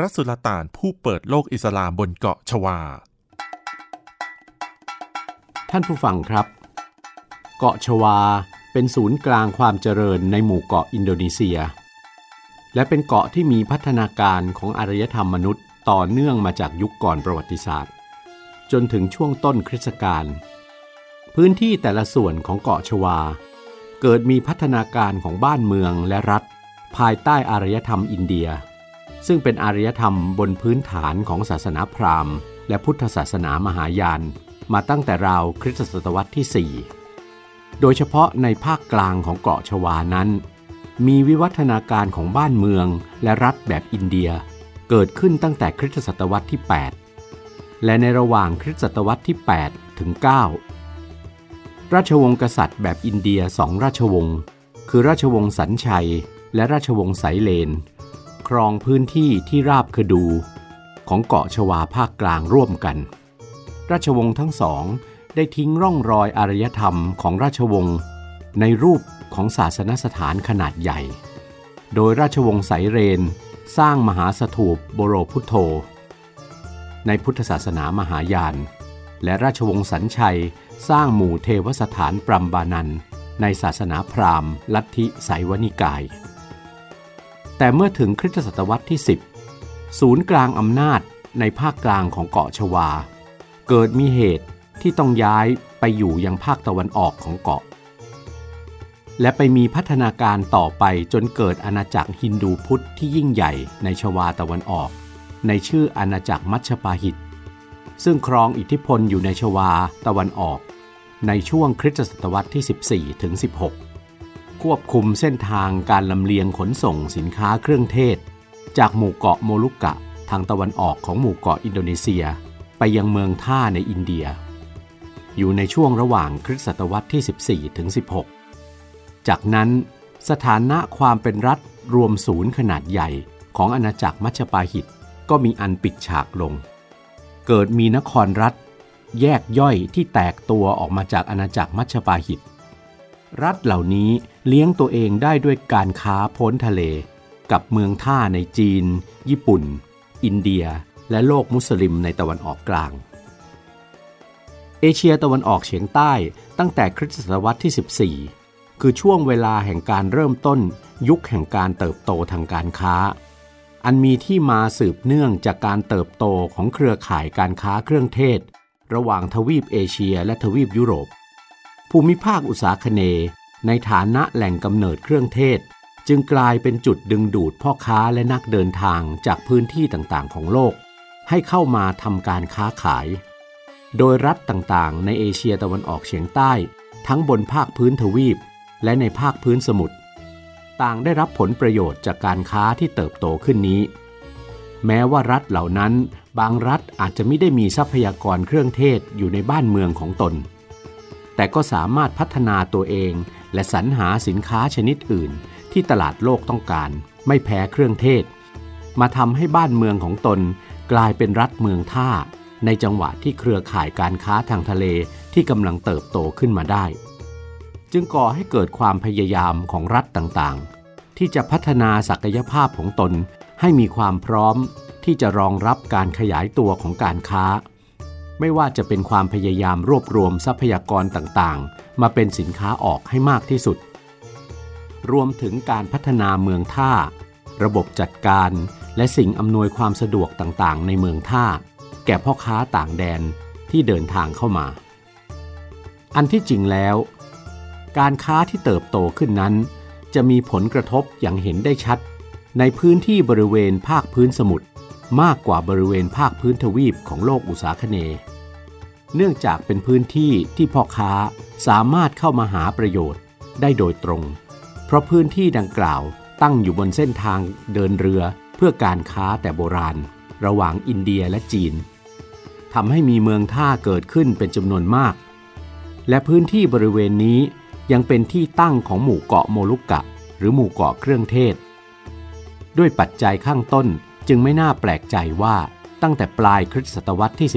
รัสุลต่านผู้เปิดโลกอิสลามบนเกาะชวา ท่านผู้ฟังครับ เกาะชวาเป็นศูนย์กลางความเจริญในหมู่เกาะอินโดนีเซีย และเป็นเกาะที่มีพัฒนาการของอารยธรรมมนุษย์ต่อเนื่องมาจากยุคก่อนประวัติศาสตร์ จนถึงช่วงต้นคริสตกาลพื้นที่แต่ละส่วนของเกาะชวา เกิดมีพัฒนาการของบ้านเมืองและรัฐ ภายใต้อารยธรรมอินเดีย ซึ่งเป็นอารยธรรมบนพื้นฐานของศาสนาพราหมณ์ และพุทธศาสนามหายาน มาตั้งแต่ราวคริสตศตวรรษที่ 4 โดยเฉพาะในภาคกลางของเกาะชวานั้น มีวิวัฒนาการของบ้านเมืองและรัฐแบบอินเดีย เกิดขึ้นตั้งแต่คริสตศตวรรษที่ 8 และในระหว่างคริสตศตวรรษที่ 8 ถึง 9 ราชวงศ์กษัตริย์แบบอินเดียสองราชวงศ์ คือราชวงศ์สันชัย และราชวงศ์ไสเลน ครองพื้นที่ที่ราบคดู ของเกาะชวาภาคกลางร่วมกัน ราชวงศ์ทั้งสองได้ทิ้งร่องรอยอารยธรรมของราชวงศ์ในรูปของศาสนสถานขนาดใหญ่ โดยราชวงศ์ไสเรน สร้างมหาสถูปโบโรพุทโธ ในพุทธศาสนามหายาน และราชวงศ์สันชัยสร้างหมู่เทวสถานปรัมบานันในศาสนาพราหมณ์ ลัทธิไสวนิกาย แต่เมื่อถึงคริสตศตวรรษที่ 10 ศูนย์กลางอำนาจในภาคกลางของเกาะชวา เกิดมีเหตุที่ต้องย้ายไปอยู่ยังภาคตะวันออกของเกาะ และไปมีพัฒนาการต่อไปจนเกิดอาณาจักรฮินดูพุทธที่ยิ่งใหญ่ในชวาตะวันออก ในชื่ออาณาจักรมัชชปาหิต ซึ่งครองอิทธิพลอยู่ในชวาตะวันออก ในช่วงคริสตศตวรรษที่ 14ถึง16 ควบคุมเส้นทางการลำเลียงขนส่งสินค้าเครื่องเทศ จากหมู่เกาะโมลุกะ ทางตะวันออกของหมู่เกาะอินโดนีเซีย ไปยังเมืองท่าในอินเดีย อยู่ในช่วงระหว่างคริสตศตวรรษที่ 14 ถึง 16 จากนั้นสถานะความเป็นรัฐรวมศูนย์ขนาดใหญ่ของอาณาจักรมัชปาหิตก็มีอันปิดฉากลง เกิดมีนครรัฐ แยกย่อยที่แตกตัวออกมาจากอาณาจักรมัชปาหิต รัฐเหล่านี้เลี้ยงตัวเองได้ด้วยการค้าพ้นทะเล กับเมืองท่าในจีน ญี่ปุ่น อินเดีย และโลกมุสลิมในตะวันออกกลาง เอเชียตะวันออกเฉียงใต้ตั้งแต่คริสตศตวรรษที่ 14 คือช่วงเวลาแห่งการเริ่มต้นยุคแห่งการเติบโตทางการค้า อันมีที่มาสืบเนื่องจากการเติบโตของเครือข่ายการค้าเครื่องเทศ ระหว่างทวีปเอเชียและทวีปยุโรป ภูมิภาคอุตสาคเน ในฐานะแหล่งกำเนิดเครื่องเทศ จึงกลายเป็นจุดดึงดูดพ่อค้าและนักเดินทางจากพื้นที่ต่างๆ ของโลก ให้เข้ามาทำการค้าขาย โดยรัฐต่างๆ ในเอเชียตะวันออกเฉียงใต้ ทั้งบนภาคพื้นทวีป และในภาคพื้นสมุทรต่างได้รับผลประโยชน์จากการค้าที่เติบโตขึ้นนี้ แม้ว่ารัฐเหล่านั้น บางรัฐอาจจะไม่ได้มีทรัพยากรเครื่องเทศอยู่ในบ้านเมืองของตน แต่ก็สามารถพัฒนาตัวเอง และสรรหาสินค้าชนิดอื่น ที่ตลาดโลกต้องการ ไม่แพ้เครื่องเทศ มาทำให้บ้านเมืองของตน กลายเป็นรัฐเมืองท่า ในจังหวะที่เครือข่ายการค้าทางทะเลที่กำลังเติบโตขึ้นมาได้ จึงก่อให้เกิดความพยายามของรัฐต่างๆ ที่จะพัฒนาศักยภาพของตนให้มีความพร้อมที่จะรองรับการขยายตัวของการค้า ไม่ว่าจะเป็นความพยายามรวบรวมทรัพยากรต่างๆ มาเป็นสินค้าออกให้มากที่สุด รวมถึงการพัฒนาเมืองท่า ระบบจัดการและสิ่งอำนวยความสะดวกต่างๆ ในเมืองท่า แก่พ่อค้าต่างแดนที่เดินทางเข้ามา อันที่จริงแล้ว การค้าที่เติบโตขึ้นนั้น จะมีผลกระทบอย่างเห็นได้ชัด ในพื้นที่บริเวณภาคพื้นสมุทร มากกว่าบริเวณภาคพื้นทวีปของโลกอุษาคเนย์เนื่องจากเป็นพื้นที่ที่พ่อค้าสามารถเข้ามาหาประโยชน์ได้โดยตรง เพราะพื้นที่ดังกล่าวตั้งอยู่บนเส้นทางเดินเรือเพื่อการค้าแต่โบราณ ระหว่างอินเดียและจีนทำให้มีเมืองท่าเกิดขึ้นเป็นจำนวนมาก และพื้นที่บริเวณนี้ยังเป็นที่ตั้งของหมู่เกาะโมลุกกะ หรือหมู่เกาะเครื่องเทศ ด้วยปัจจัยข้างต้น จึงไม่น่าแปลกใจว่าตั้งแต่ปลายคริสตศตวรรษที่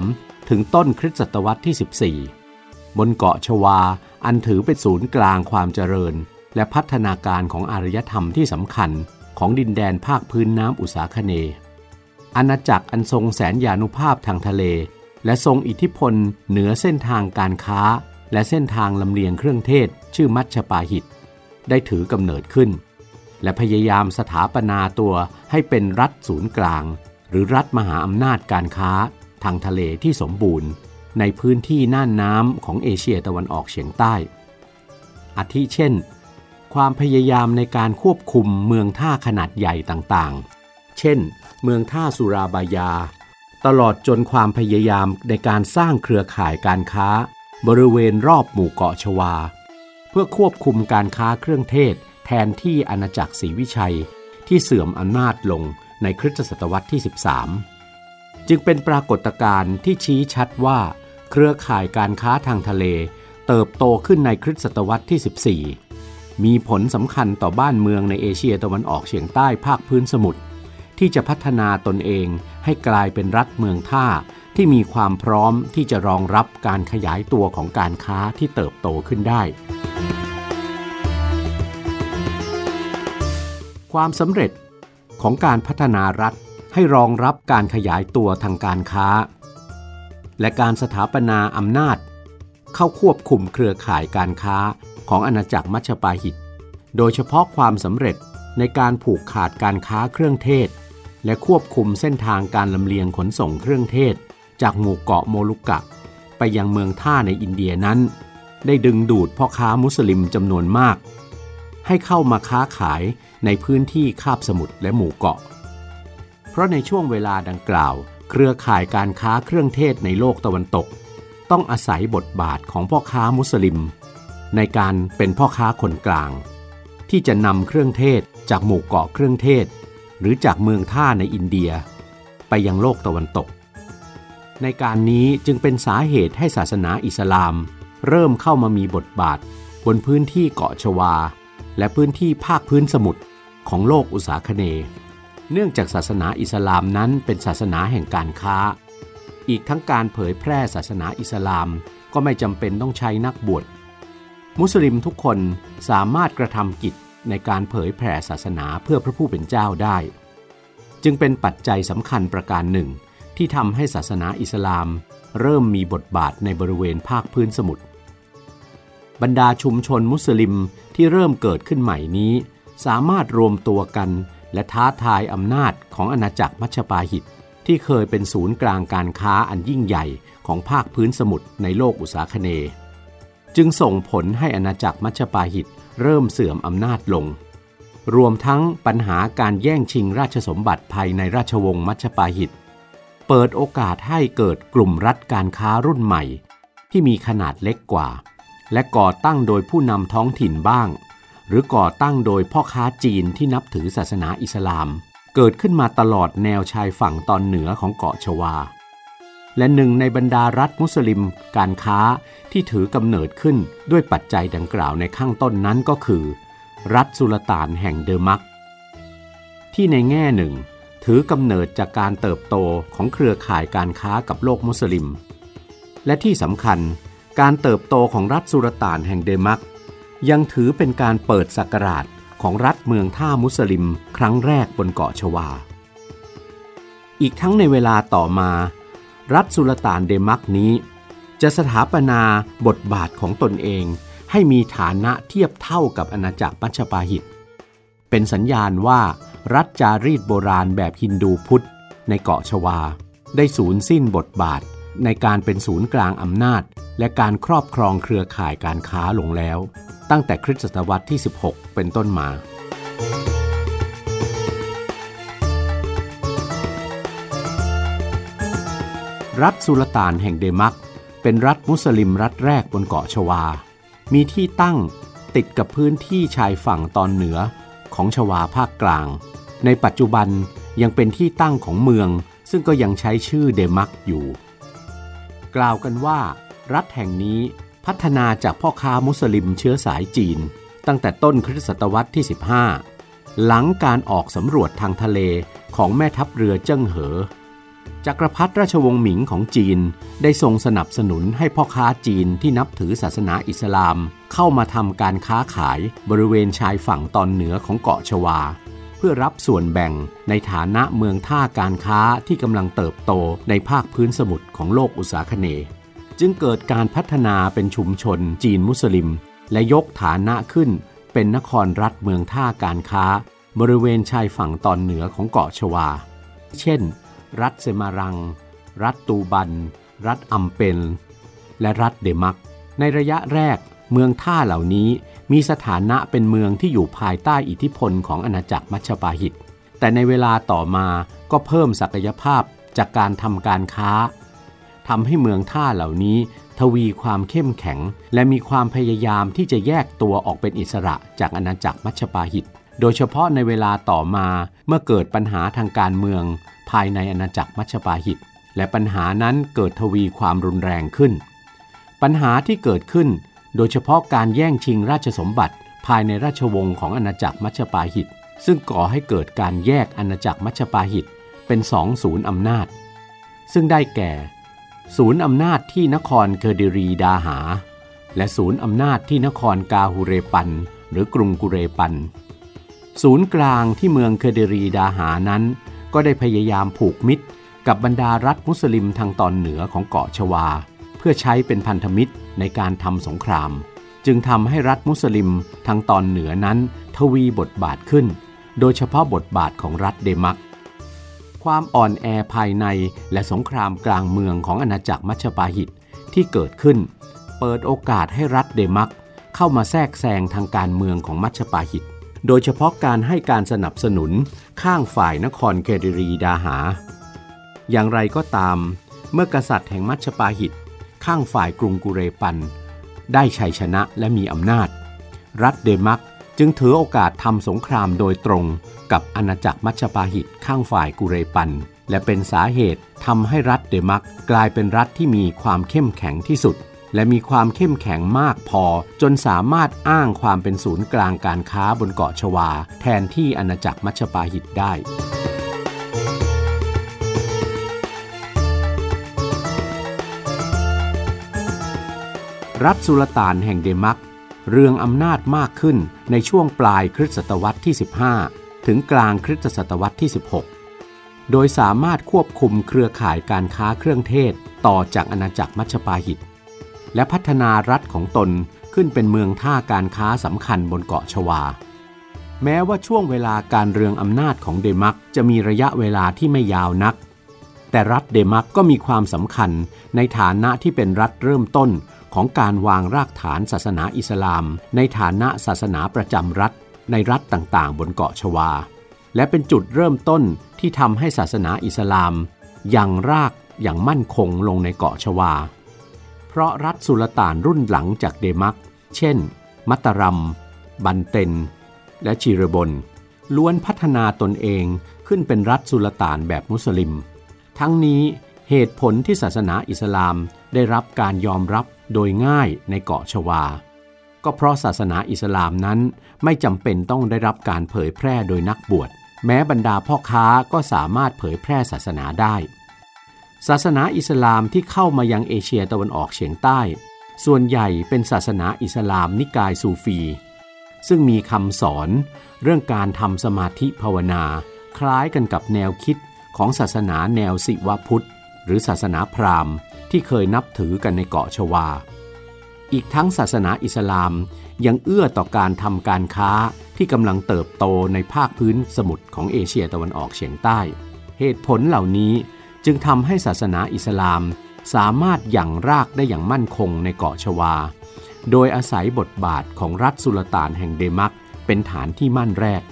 13 ถึงต้นคริสตศตวรรษที่ 14 บนเกาะชวาอันถือเป็นศูนย์กลางความเจริญ และพัฒนาการของอารยธรรมที่สำคัญของดินแดนภาคพื้นน้ำอุษาคเนอาณาจักรอันทรงแสนยานุภาพทางทะเล และทรงอิทธิพลเหนือเส้นทางการค้า และเส้นทางลำเลียงเครื่องเทศ ชื่อมัชชปาหิต ได้ถือกำเนิดขึ้น และพยายามสถาปนาตัวให้เป็นรัฐศูนย์กลาง หรือรัฐมหาอำนาจการค้า ทางทะเลที่สมบูรณ์ ในพื้นที่น่านน้ำของเอเชียตะวันออกเฉียงใต้อาทิเช่น ความพยายามในการควบคุมเมืองท่าขนาดใหญ่ต่างๆ เช่น เมืองท่าสุราบายา ตลอดจนความพยายามในการสร้างเครือข่ายการค้า บริเวณรอบหมู่เกาะชวา เพื่อควบคุมการค้าเครื่องเทศ แทนที่อาณาจักรศรีวิชัยที่เสื่อมอำนาจลงในคริสตศตวรรษที่ 13 จึงเป็นปรากฏการณ์ที่ชี้ชัดว่า เครือข่ายการค้าทางทะเล เติบโตขึ้นในคริสตศตวรรษที่ 14 มีผลสำคัญต่อบ้านเมืองในเอเชียตะวันออกเฉียงใต้ภาคพื้นสมุทรที่จะพัฒนาตนเองให้กลายเป็นรัฐเมืองท่าที่มีความพร้อมที่จะรองรับการขยายตัวของการค้าที่เติบโตขึ้นได้ ความสำเร็จของการพัฒนารัฐให้รองรับการขยายตัวทางการค้า และการสถาปนาอำนาจ เข้าควบคุมเครือข่ายการค้าของอาณาจักรมัชปาหิต โดยเฉพาะความสำเร็จในการผูกขาดการค้าเครื่องเทศ และควบคุมเส้นทางการลำเลียงขนส่งเครื่องเทศ จากหมู่เกาะโมลุกะ ไปยังเมืองท่าในอินเดียนั้น ได้ดึงดูดพ่อค้ามุสลิมจำนวนมาก ให้เข้ามาค้าขายในพื้นที่คาบสมุทรและหมู่เกาะ เพราะในช่วงเวลาดังกล่าว เครือข่ายการค้าเครื่องเทศในโลกตะวันตก ต้องอาศัยบทบาทของพ่อค้ามุสลิม ในการเป็นพ่อค้าคนกลาง ที่จะนำเครื่องเทศจากหมู่เกาะเครื่องเทศ หรือจากเมืองท่าในอินเดีย ไปยังโลกตะวันตก ในการนี้จึงเป็นสาเหตุให้ศาสนาอิสลาม เริ่มเข้ามามีบทบาทบนพื้นที่เกาะชวา และพื้นที่ภาคพื้นสมุทรของโลกอุษาคเน เนื่องจากศาสนาอิสลามนั้นเป็นศาสนาแห่งการค้า อีกทั้งการเผยแพร่ศาสนาอิสลามก็ไม่จำเป็นต้องใช้นักบวช มุสลิมทุกคนสามารถกระทำกิจในการเผยแผ่ศาสนาเพื่อพระผู้เป็นเจ้าได้ จึงเป็นปัจจัยสำคัญประการหนึ่ง ที่ทำให้ศาสนาอิสลาม เริ่มมีบทบาทในบริเวณภาคพื้นสมุทร บรรดาชุมชนมุสลิมที่เริ่มเกิดขึ้นใหม่นี้ สามารถรวมตัวกันและท้าทายอำนาจของอาณาจักรมัชปาหิต ที่เคยเป็นศูนย์กลางการค้าอันยิ่งใหญ่ของภาคพื้นสมุทรในโลกอุษาคเน จึงส่งผลให้อาณาจักรมัชปาหิตเริ่มเสื่อมอำนาจลง รวมทั้งปัญหาการแย่งชิงราชสมบัติภายในราชวงศ์มัชปาหิต เปิดโอกาสให้เกิดกลุ่มรัฐการค้ารุ่นใหม่ ที่มีขนาดเล็กกว่า และก่อตั้งโดยผู้นำท้องถิ่นบ้าง หรือก่อตั้งโดยพ่อค้าจีนที่นับถือศาสนาอิสลาม เกิดขึ้นมาตลอดแนวชายฝั่งตอนเหนือของเกาะชวา และหนึ่งในบรรดารัฐมุสลิม การค้าที่ถือกำเนิดขึ้นด้วยปัจจัยดังกล่าวในข้างต้นนั้นก็คือ รัฐสุลต่านแห่งเดอมัก ที่ในแง่หนึ่ง ถือกำเนิดจากการเติบโตของเครือข่ายการค้ากับโลกมุสลิม และที่สำคัญ การเติบโตของรัฐสุลต่านแห่งเดมัก ยังถือเป็นการเปิดสักราชของรัฐเมืองท่ามุสลิมครั้งแรกบนเกาะชวา อีกทั้งในเวลาต่อมา รัฐสุลต่านเดมักนี้ จะสถาปนาบทบาทของตนเอง ให้มีฐานะเทียบเท่ากับอาณาจักรปัชปาหิต เป็นสัญญาณว่ารัฐจารีตโบราณแบบฮินดูพุทธ ในเกาะชวา ได้สูญสิ้นบทบาทในการเป็นศูนย์กลางอำนาจ และการครอบครองเครือข่ายการค้าลงแล้ว ตั้งแต่คริสตศตวรรษที่ 16 เป็นต้นมา รัฐสุลต่านแห่งเดมัก เป็นรัฐมุสลิมรัฐแรกบนเกาะชวา มีที่ตั้งติดกับพื้นที่ชายฝั่งตอนเหนือของชวาภาคกลาง ในปัจจุบันยังเป็นที่ตั้งของเมือง ซึ่งก็ยังใช้ชื่อเดมักอยู่ กล่าวกันว่า รัฐแห่งนี้พัฒนาจากพ่อค้ามุสลิมเชื้อสายจีน ตั้งแต่ต้นคริสตศตวรรษที่ 15 หลังการออกสำรวจทางทะเลของแม่ทัพเรือเจิ้งเหอ จักรพรรดิราชวงศ์หมิงของจีนได้ทรงสนับสนุนให้พ่อค้าจีนที่นับถือศาสนาอิสลาม เข้ามาทำการค้าขายบริเวณชายฝั่งตอนเหนือของเกาะชวา เพื่อรับส่วนแบ่งในฐานะเมืองท่าการค้าที่กำลังเติบโตในภาคพื้นสมุทรของโลกอุษาคเนย์ จึงเกิดการพัฒนาเป็นชุมชนจีนมุสลิม และยกฐานะขึ้นเป็นนครรัฐเมืองท่าการค้า บริเวณชายฝั่งตอนเหนือของเกาะชวา เช่น รัฐเซมารัง รัฐตูบัน รัฐอัมเปนและรัฐเดมัก ในระยะแรกเมืองท่าเหล่านี้มีสถานะเป็นเมืองที่อยู่ภายใต้อิทธิพลของอาณาจักรมัชปาหิต แต่ในเวลาต่อมาก็เพิ่มศักยภาพจากการทำการค้า ทำให้เมืองท่าเหล่านี้ทวีความเข้มแข็ง และมีความพยายามที่จะแยกตัวออกเป็นอิสระจากอาณาจักรมัชปาหิต โดยเฉพาะในเวลาต่อมาเมื่อเกิดปัญหาทางการเมือง ภายในอาณาจักรมัชปาหิต และปัญหานั้นเกิดทวีความรุนแรงขึ้น ปัญหาที่เกิดขึ้น โดยเฉพาะการแย่งชิงราชสมบัติ ภายในราชวงศ์ของอาณาจักรมัชปาหิต ซึ่งก่อให้เกิดการแยกอาณาจักรมัชปาหิต เป็นสองศูนย์อำนาจ ซึ่งได้แก่ ศูนย์อำนาจที่นครเคอร์ดิรีดาหา และศูนย์อำนาจที่นครกาฮูเรปัน หรือกรุงกุเรปัน ศูนย์กลางที่เมืองเคอร์ดิรีดาหานั้น ก็ได้พยายามผูกมิตร กับบรรดารัฐมุสลิมทางตอนเหนือของเกาะชวา เพื่อใช้เป็นพันธมิตรในการทำสงคราม จึงทำให้รัฐมุสลิมทางตอนเหนือนั้น ทวีบทบาทขึ้น โดยเฉพาะบทบาทของรัฐเดมัก ความอ่อนแอภายในและสงครามกลางเมืองของอาณาจักรมัชปาหิตที่เกิดขึ้น เปิดโอกาสให้รัฐเดมักเข้ามาแทรกแซงทางการเมืองของมัชปาหิต โดยเฉพาะการให้การสนับสนุนข้างฝ่ายนครเคดรีดาหา อย่างไรก็ตาม เมื่อกษัตริย์แห่งมัชปาหิต ข้างฝ่ายกรุงกุเรปัน ได้ชัยชนะและมีอำนาจ รัฐเดมัก จึงถือโอกาสทำสงครามโดยตรงกับอาณาจักรมัชปาหิตข้างฝ่ายกุเรปัน และเป็นสาเหตุทำให้รัฐเดมักกลายเป็นรัฐที่มีความเข้มแข็งที่สุด และมีความเข้มแข็งมากพอ จนสามารถอ้างความเป็นศูนย์กลางการค้าบนเกาะชวา แทนที่อาณาจักรมัชปาหิตได้รัฐสุลต่านแห่งเดมัก เรืองอำนาจมากขึ้นในช่วงปลายคริสตศตวรรษที่ 15 ถึงกลางคริสตศตวรรษที่ 16 โดยสามารถควบคุมเครือข่ายการค้าเครื่องเทศต่อจากอาณาจักรมัชปาหิต และพัฒนารัฐของตนขึ้นเป็นเมืองท่าการค้าสำคัญบนเกาะชวา แม้ว่าช่วงเวลาการเรืองอำนาจของเดมักจะมีระยะเวลาที่ไม่ยาวนัก แต่รัฐเดมักก็มีความสำคัญในฐานะที่เป็นรัฐเริ่มต้น ของการวางรากฐานศาสนาอิสลาม ในฐานะศาสนาประจำรัฐ ในรัฐต่างๆ บนเกาะชวา และเป็นจุดเริ่มต้นที่ทำให้ศาสนาอิสลามยังรากอย่างมั่นคงลงในเกาะชวา เพราะรัฐสุลต่านรุ่นหลังจากเดมัก เช่น มัตตารัม บันเตน และชีรบน ล้วนพัฒนาตนเองขึ้นเป็นรัฐสุลต่านแบบมุสลิม ทั้งนี้เหตุผลที่ศาสนาอิสลาม ได้รับการยอมรับโดยง่ายในเกาะชวา ก็เพราะศาสนาอิสลามนั้นไม่จำเป็นต้องได้รับการเผยแพร่โดยนักบวช แม้บรรดาพ่อค้าก็สามารถเผยแพร่ศาสนาได้ ศาสนาอิสลามที่เข้ามายังเอเชียตะวันออกเฉียงใต้ ส่วนใหญ่เป็นศาสนาอิสลามนิกายซูฟี ซึ่งมีคำสอนเรื่องการทำสมาธิภาวนา คล้ายกันกับแนวคิดของศาสนาแนวสิวพุทธ หรือศาสนาพราหมณ์ที่เคยนับถือกันในเกาะชวา อีกทั้งศาสนาอิสลามยังเอื้อต่อการทำการค้าที่กำลังเติบโตในภาคพื้นสมุทรของเอเชียตะวันออกเฉียงใต้ เหตุผลเหล่านี้จึงทำให้ศาสนาอิสลามสามารถหยั่งรากได้อย่างมั่นคงในเกาะชวา โดยอาศัยบทบาทของรัฐสุลต่านแห่งเดมักเป็นฐานที่มั่นแรก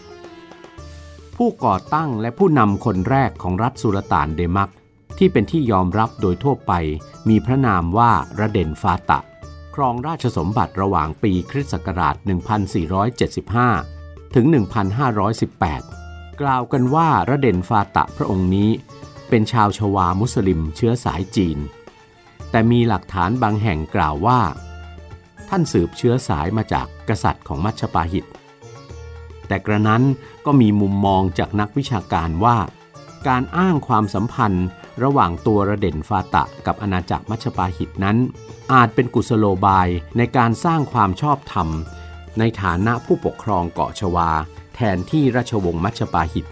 ผู้ก่อตั้งและผู้นำคนแรกของรัฐสุลต่านเดมัก ที่เป็นที่ยอมรับโดยทั่วไปมีพระนามว่าระเดนฟาตะ ครองราชสมบัติระหว่างปีคริสต์ศักราช 1475 ถึง 1518 กล่าวกันว่าระเด่นฟาตะพระองค์นี้ เป็นชาวชวามุสลิมเชื้อสายจีน แต่มีหลักฐานบางแห่งกล่าวว่า ท่านสืบเชื้อสายมาจากกษัตริย์ของมัชชปาหิต แต่กระนั้นก็มีมุมมองจากนักวิชาการว่า การอ้างความสัมพันธ์ ระหว่างตัวระเด่นฟาตะกับอาณาจักรมัชปาหิตนั้น อาจเป็นกุศโลบายในการสร้างความชอบธรรม ในฐานะผู้ปกครองเกาะชวา แทนที่ราชวงศ์มัชปาหิต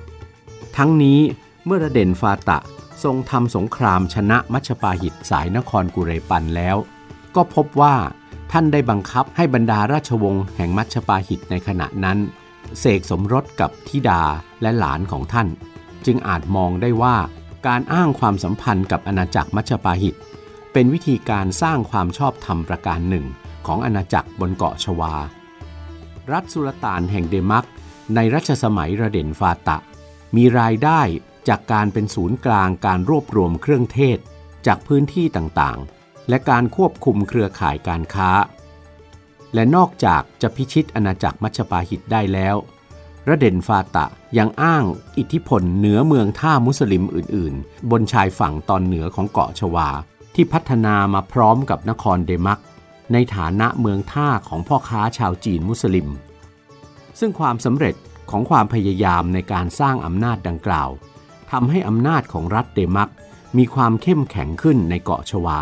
ทั้งนี้เมื่อระเด่นฟาตะทรงทำสงครามชนะมัชปาหิตสายนครกุเรปันแล้ว ก็พบว่าท่านได้บังคับให้บรรดาราชวงศ์แห่งมัชปาหิตในขณะนั้น เสกสมรสกับธิดาและหลานของท่าน จึงอาจมองได้ว่าการอ้างความสัมพันธ์กับอาณาจักรมัชปาหิต เป็นวิธีการสร้างความชอบธรรมประการหนึ่ง ของอาณาจักรบนเกาะชวา รัฐสุลต่านแห่งเดมัก ในรัชสมัยระเด่นฟาตะ มีรายได้จากการเป็นศูนย์กลางการรวบรวมเครื่องเทศ จากพื้นที่ต่างๆ และการควบคุมเครือข่ายการค้า และนอกจากจะพิชิตอาณาจักรมัชปาหิตได้แล้ว ระเด่นฟาตะยังอ้างอิทธิพลเหนือเมืองท่ามุสลิมอื่น ๆ บนชายฝั่งตอนเหนือของเกาะชวา ที่พัฒนามาพร้อมกับนครเดมัก ในฐานะเมืองท่าของพ่อค้าชาวจีนมุสลิม ซึ่งความสำเร็จของความพยายามในการสร้างอำนาจดังกล่าวทำให้อำนาจของรัฐเดมักมีความเข้มแข็งขึ้นในเกาะชวา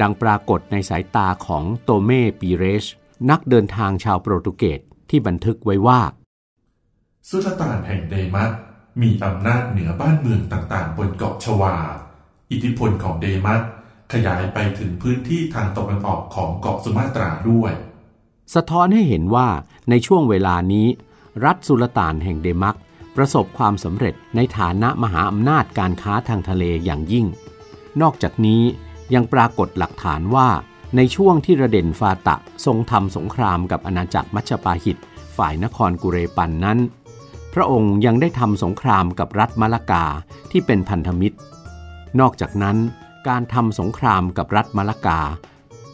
ดังปรากฏในสายตาของโตเม่ปีเรช นักเดินทางชาวโปรตุเกสที่บันทึกไว้ว่า สุลต่านแห่งเดมัสมีอำนาจเหนือบ้านเมืองต่างๆ บนเกาะชวา อิทธิพลของเดมัสขยายไปถึงพื้นที่ทางตะวันออกของเกาะสุมาตราด้วย สะท้อนให้เห็นว่าในช่วงเวลานี้ รัฐสุลต่านแห่งเดมักประสบความสำเร็จในฐานะมหาอำนาจการค้าทางทะเลอย่างยิ่ง นอกจากนี้ยังปรากฏหลักฐานว่า ในช่วงที่ระเด่นฟาตะทรงทำสงครามกับอาณาจักรมัชปาหิต ฝ่ายนครกุเรปันนั้น พระองค์ยังได้ทำสงครามกับรัฐมะละกาที่เป็นพันธมิตร นอกจากนั้นการทำสงครามกับรัฐมะละกา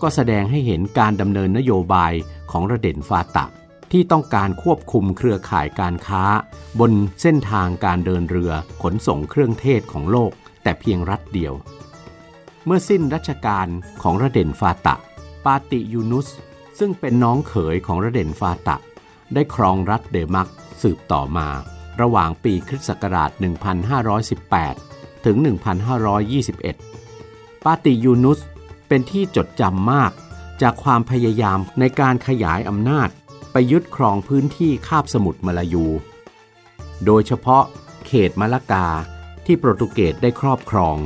ก็แสดงให้เห็นการดำเนินนโยบายของระเด่นฟาตะ ที่ต้องการควบคุมเครือข่ายการค้า บนเส้นทางการเดินเรือขนส่งเครื่องเทศของโลก แต่เพียงรัฐเดียว เมื่อสิ้นรัชกาลของระเด่นฟาตะ ปาติยูนุส ซึ่งเป็นน้องเขยของระเด่นฟาตะ ได้ครองรัฐเดมัก สืบต่อมา ระหว่างปีคริสต์ศักราช 1518 ถึง 1521 ปาติยูนุสเป็นที่จดจำมากจากความพยายามในการขยายอำนาจไปยึดครองพื้นที่คาบสมุทรมาลายู โดยเฉพาะเขตมะละกาที่โปรตุเกสได้ครอบครอง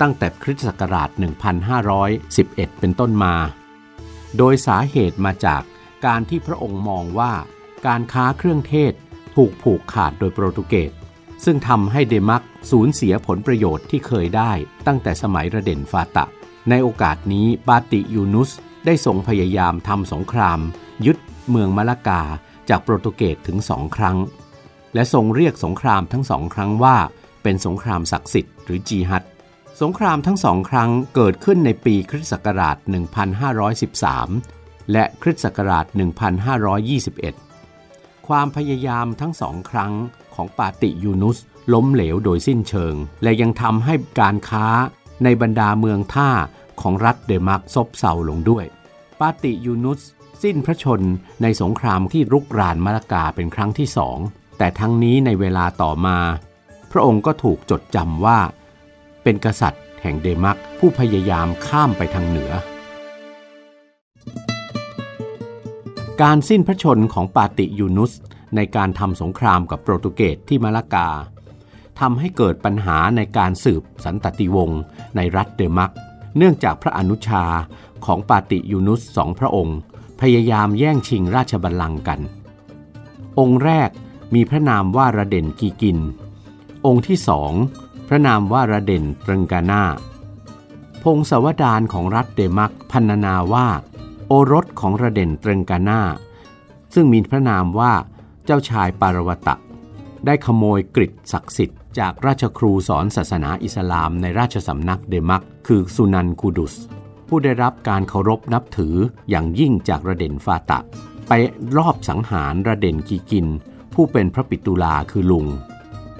ตั้งแต่คริสตศักราช 1511 เป็นต้นมา โดยสาเหตุมาจากการที่พระองค์มองว่าการค้าเครื่องเทศ ถูกผูกขาดโดยโปรตุเกสซึ่งทำให้เดมักสูญเสียผลประโยชน์ที่เคยได้ตั้งแต่สมัยระเด่นฟาตะ ในโอกาสนี้บาติยูนุสได้ทรงพยายามทำสงคราม ยึดเมืองมะละกาจากโปรตุเกสถึงสองครั้ง และทรงเรียกสงครามทั้งสองครั้งว่า เป็นสงครามศักดิ์สิทธิ์หรือจีฮัดสงครามทั้งสองครั้งเกิดขึ้นในปีคริสต์ศักราช 1513 และคริสต์ศักราช 1521 ความพยายามทั้งสองครั้งของปาติยูนุสล้มเหลวโดยสิ้นเชิง และยังทำให้การค้าในบรรดาเมืองท่าของรัฐเดมักซบเซาลงด้วย ปาติยูนุสสิ้นพระชนในสงครามที่รุกรานมะละกาเป็นครั้งที่สอง แต่ทั้งนี้ในเวลาต่อมา พระองค์ก็ถูกจดจำว่า เป็นกษัตริย์แห่งเดมักผู้พยายามข้ามไปทางเหนือ การสิ้นพระชนของปาติยูนุส ในการทำสงครามกับโปรตุเกสที่มะละกาทำให้เกิดปัญหาในการสืบสันตติวงศ์ในรัฐเดมัก เนื่องจากพระอนุชาของปาติยูนุสสองพระองค์ พยายามแย่งชิงราชบัลลังก์กัน องค์แรกมีพระนามว่าระเด่นกีกิน องค์ที่สองพระนามว่าระเด่นตรึงกานาพงศาวดารของรัฐเดมักพันนาว่า โอรสของระเด่นตรงกานาซึ่งมีพระนามว่าเจ้าชายปารวตะ ได้ขโมยกริดศักดิ์สิทธิ์จากราชครูสอนศาสนาอิสลามในราชสำนักเดมัก คือสุนันคูดุส ผู้ได้รับการเคารพนับถืออย่างยิ่งจากระเด่นฟาตะ ไปรอบสังหารระเด่นกีกิน ผู้เป็นพระปิตุลาคือลุง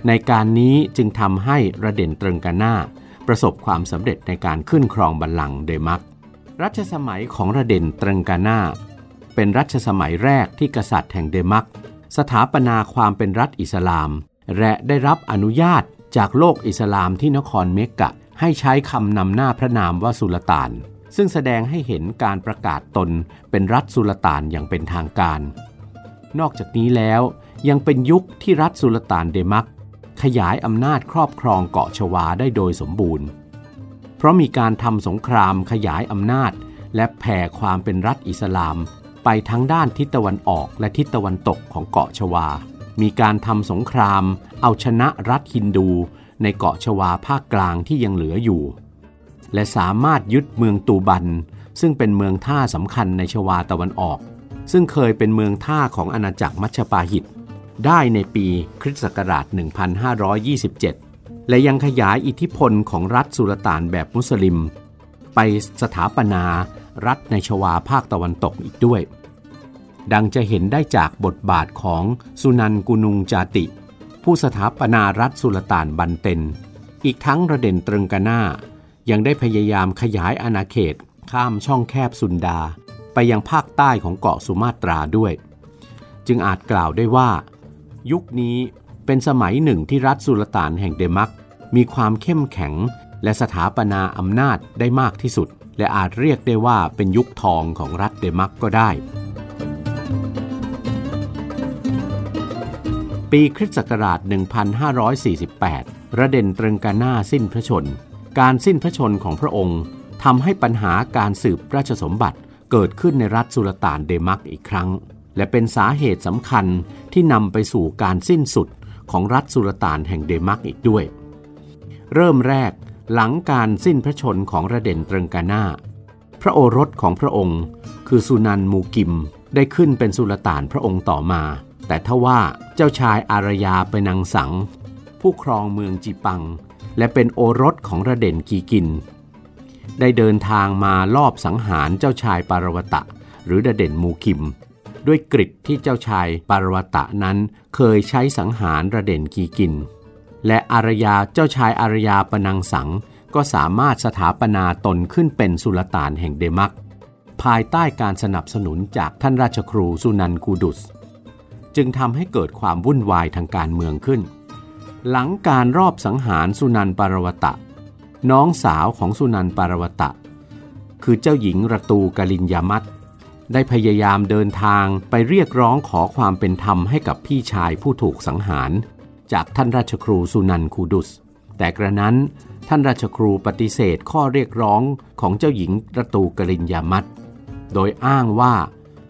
ในการนี้จึงทำให้ระเด่นตรงกานาประสบความสำเร็จในการขึ้นครองบัลลังก์เดมัก รัชสมัยของระเด่นตรึงกานาเป็นรัชสมัยแรกที่กษัตริย์แห่งเดมัก สถาปนาความเป็นรัฐอิสลาม และได้รับอนุญาตจากโลกอิสลามที่นครเมกะ ให้ใช้คำนำหน้าพระนามว่าสุลต่าน ซึ่งแสดงให้เห็นการประกาศตนเป็นรัฐสุลต่านอย่างเป็นทางการ นอกจากนี้แล้วยังเป็นยุคที่รัฐสุลต่านเดมัก ขยายอำนาจครอบครองเกาะชวาได้โดยสมบูรณ์ เพราะมีการทำสงครามขยายอำนาจ และแผ่ความเป็นรัฐอิสลาม ไปทั้งด้านทิศตะวันออกและทิศตะวันตกของเกาะชวา มีการทำสงคราม เอาชนะรัฐฮินดู ในเกาะชวาภาคกลางที่ยังเหลืออยู่ และสามารถยึดเมืองตูบัน ซึ่งเป็นเมืองท่าสำคัญในชวาตะวันออก ซึ่งเคยเป็นเมืองท่าของอาณาจักรมัชปาหิตได้ในปีคริสต์ศักราช 1527 และยังขยายอิทธิพลของรัฐสุลต่านแบบมุสลิม ไปสถาปนารัฐในชวาภาคตะวันตกอีกด้วย ดังจะเห็นได้จากบทบาทของสุนันกุนุงจาติ ผู้สถาปนารัฐสุลต่านบันเตนอีกทั้งระเด่นตรึงกานายังได้พยายามขยายอาณาเขตข้ามช่องแคบสุนดา ไปยังภาคใต้ของเกาะสุมาตราด้วย จึงอาจกล่าวได้ว่า ยุคนี้เป็นสมัยหนึ่งที่รัฐสุลต่านแห่งเดมัก มีความเข้มแข็ง และสถาปนาอำนาจได้มากที่สุด และอาจเรียกได้ว่าเป็นยุคทองของรัฐเดมักก็ได้ ปีคริสต์ศักราช 1548 ระเด่นตรึงกาหน้าสิ้นพระชน การสิ้นพระชนของพระองค์ทำให้ปัญหาการสืบราชสมบัติเกิดขึ้นในรัฐสุลต่านเดมักอีกครั้ง และเป็นสาเหตุสำคัญที่นำไปสู่การสิ้นสุดของรัฐสุลต่านแห่งเดมักอีกด้วย เริ่มแรกหลังการสิ้นพระชนของระเด่นตรึงกาหน้า พระโอรสของพระองค์ คือสุนันมูกิม ได้ขึ้นเป็นสุลต่านพระองค์ต่อมา แต่ทว่าเจ้าชายอารยาเปนังสัง ผู้ครองเมืองจิปัง และเป็นโอรสของระเด่นกีกิน ได้เดินทางมาลอบสังหารเจ้าชายปารวตะ หรือระเด่นมูกิม ด้วยกริดที่เจ้าชายปารวตะนั้นเคยใช้สังหารระเด่นกีกิน และอารยาเจ้าชายอารยาปนังสัง ก็สามารถสถาปนาตนขึ้นเป็นสุลต่านแห่งเดมัก ภายใต้การสนับสนุนจากท่านราชครูสุนันกูดุส จึงทำให้เกิดความวุ่นวายทางการเมืองขึ้น หลังการรอบสังหารสุนันปารวตะ น้องสาวของสุนันปารวตะ คือเจ้าหญิงระตูกลินยามัตได้พยายามเดินทางไปเรียกร้องขอความเป็นธรรมให้กับพี่ชายผู้ถูกสังหาร จากท่านราชครูสุนันคูดุส แต่กระนั้นท่านราชครูปฏิเสธข้อเรียกร้องของเจ้าหญิงระตูกลินยามัตโดยอ้างว่า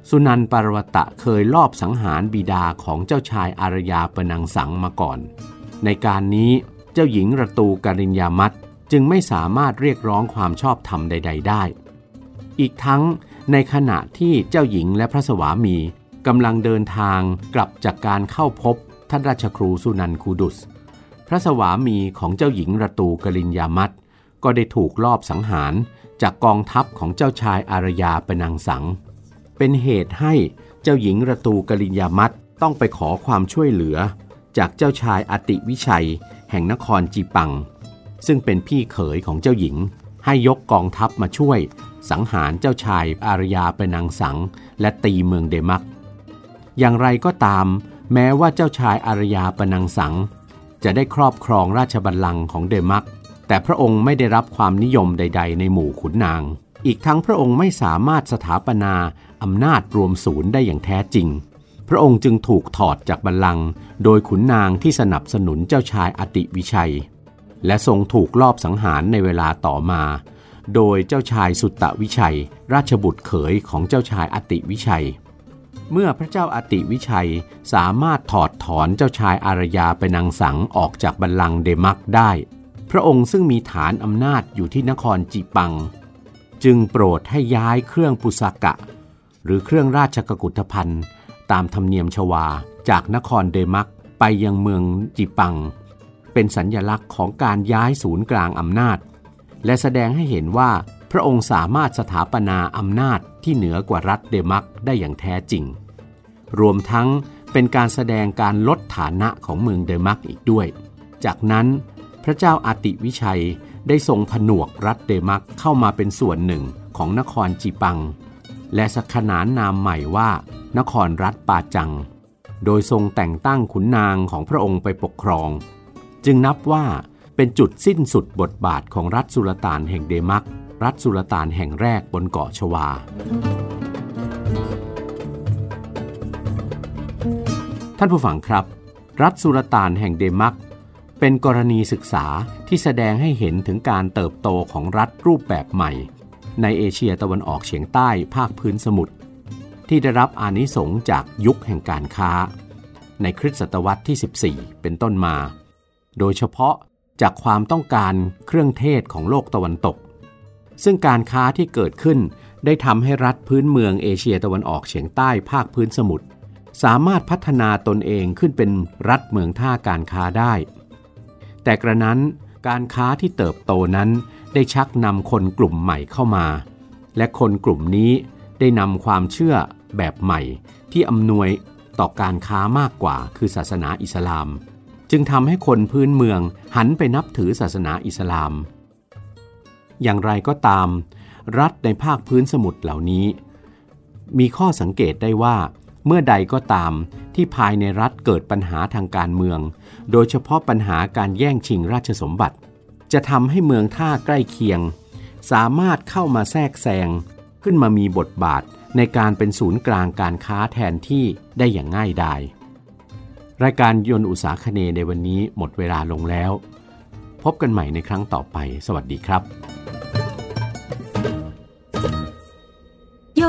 สุนันปารวตะเคยลอบสังหารบิดาของเจ้าชายอารยาปนังสังมาก่อน ในการนี้เจ้าหญิงระตูกลินยามัตจึงไม่สามารถเรียกร้องความชอบธรรมใด ๆ ได้ อีกทั้งในขณะที่เจ้าหญิงและพระสวามีกำลังเดินทางกลับจากการเข้าพบ ท่านราชครูสุนันคูดุส พระสวามีของเจ้าหญิงระตูกลินยามัตก็ได้ถูกลอบสังหารจากกองทัพของเจ้าชายอารยาปนังสัง เป็นเหตุให้เจ้าหญิงระตูกลินยามัตต้องไปขอความช่วยเหลือ จากเจ้าชายอติวิชัย แห่งนครจีปัง ซึ่งเป็นพี่เขยของเจ้าหญิง ให้ยกกองทัพมาช่วย สังหารเจ้าชายอารยาปนังสัง และตีเมืองเดมัก อย่างไรก็ตาม แม้ว่าเจ้าชายอารยาปนังสัง จะได้ครอบครองราชบัลลังก์ของเดมัก แต่พระองค์ไม่ได้รับความนิยมใด ๆ ในหมู่ขุนนาง อีกทั้งพระองค์ไม่สามารถสถาปนาอำนาจรวมศูนย์ได้อย่างแท้จริง พระองค์จึงถูกถอดจากบัลลังก์โดยขุนนางที่สนับสนุนเจ้าชายอติวิชัย และทรงถูกลอบสังหารในเวลาต่อมา โดยเจ้าชายสุตตวิชัย ราชบุตรเขยของเจ้าชายอติวิชัย เมื่อพระเจ้าอติวิชัยสามารถถอดถอนเจ้าชายอารยาไปนางสังออกจากบัลลังก์เดมักได้ พระองค์ซึ่งมีฐานอำนาจอยู่ที่นครจิปัง จึงโปรดให้ย้ายเครื่องปุสากะ หรือเครื่องราชกกุฏภัณฑ์ ตามธรรมเนียมชวาจากนครเดมักไปยังเมืองจิปัง เป็นสัญญลักษณ์ของการย้ายศูนย์กลางอำนาจ และแสดงให้เห็นว่า พระองค์สามารถสถาปนาอำนาจที่เหนือกว่ารัฐเดมักได้อย่างแท้จริง รวมทั้งเป็นการแสดงการลดฐานะของเมืองเดมักอีกด้วย จากนั้นพระเจ้าอาติวิชัยได้ทรงผนวกรัฐเดมักเข้ามาเป็นส่วนหนึ่งของนครจีปัง และสักขนานนามใหม่ว่า นครรัฐปาจัง โดยทรงแต่งตั้งขุนนางของพระองค์ไปปกครอง จึงนับว่าเป็นจุดสิ้นสุดบทบาทของรัฐสุลต่านแห่งเดมัก รัฐสุลต่านแห่งแรกบนเกาะชวา ท่านผู้ฟังครับ รัฐสุลต่านแห่งเดมัก เป็นกรณีศึกษาที่แสดงให้เห็นถึงการเติบโตของรัฐรูปแบบใหม่ ในเอเชียตะวันออกเฉียงใต้ภาคพื้นสมุทรที่ได้รับอานิสงส์จากยุคแห่งการค้า ในคริสตศตวรรษที่ 14 เป็นต้นมา โดยเฉพาะจากความต้องการเครื่องเทศของโลกตะวันตก ซึ่งการค้าที่เกิดขึ้น ได้ทำให้รัฐพื้นเมืองเอเชียตะวันออกเฉียงใต้ภาคพื้นสมุทรสามารถพัฒนาตนเองขึ้นเป็นรัฐเมืองท่าการค้าได้ แต่กระนั้นการค้าที่เติบโตนั้นได้ชักนำคนกลุ่มใหม่เข้ามา และคนกลุ่มนี้ได้นำความเชื่อแบบใหม่ที่อำนวยต่อการค้ามากกว่าคือศาสนาอิสลาม จึงทำให้คนพื้นเมืองหันไปนับถือศาสนาอิสลาม อย่างไรก็ตาม รัฐในภาคพื้นสมุทรเหล่านี้ มีข้อสังเกตได้ว่า เมื่อใดก็ตามที่ภายในรัฐเกิดปัญหาทางการเมือง โดยเฉพาะปัญหาการแย่งชิงราชสมบัติ จะทำให้เมืองท่าใกล้เคียง สามารถเข้ามาแทรกแซงขึ้นมามีบทบาทในการเป็นศูนย์กลางการค้าแทนที่ได้อย่างง่ายดายรายการยนต์อุตสาคเนในวันนี้หมดเวลาลงแล้ว พบกันใหม่ในครั้งต่อไป สวัสดีครับ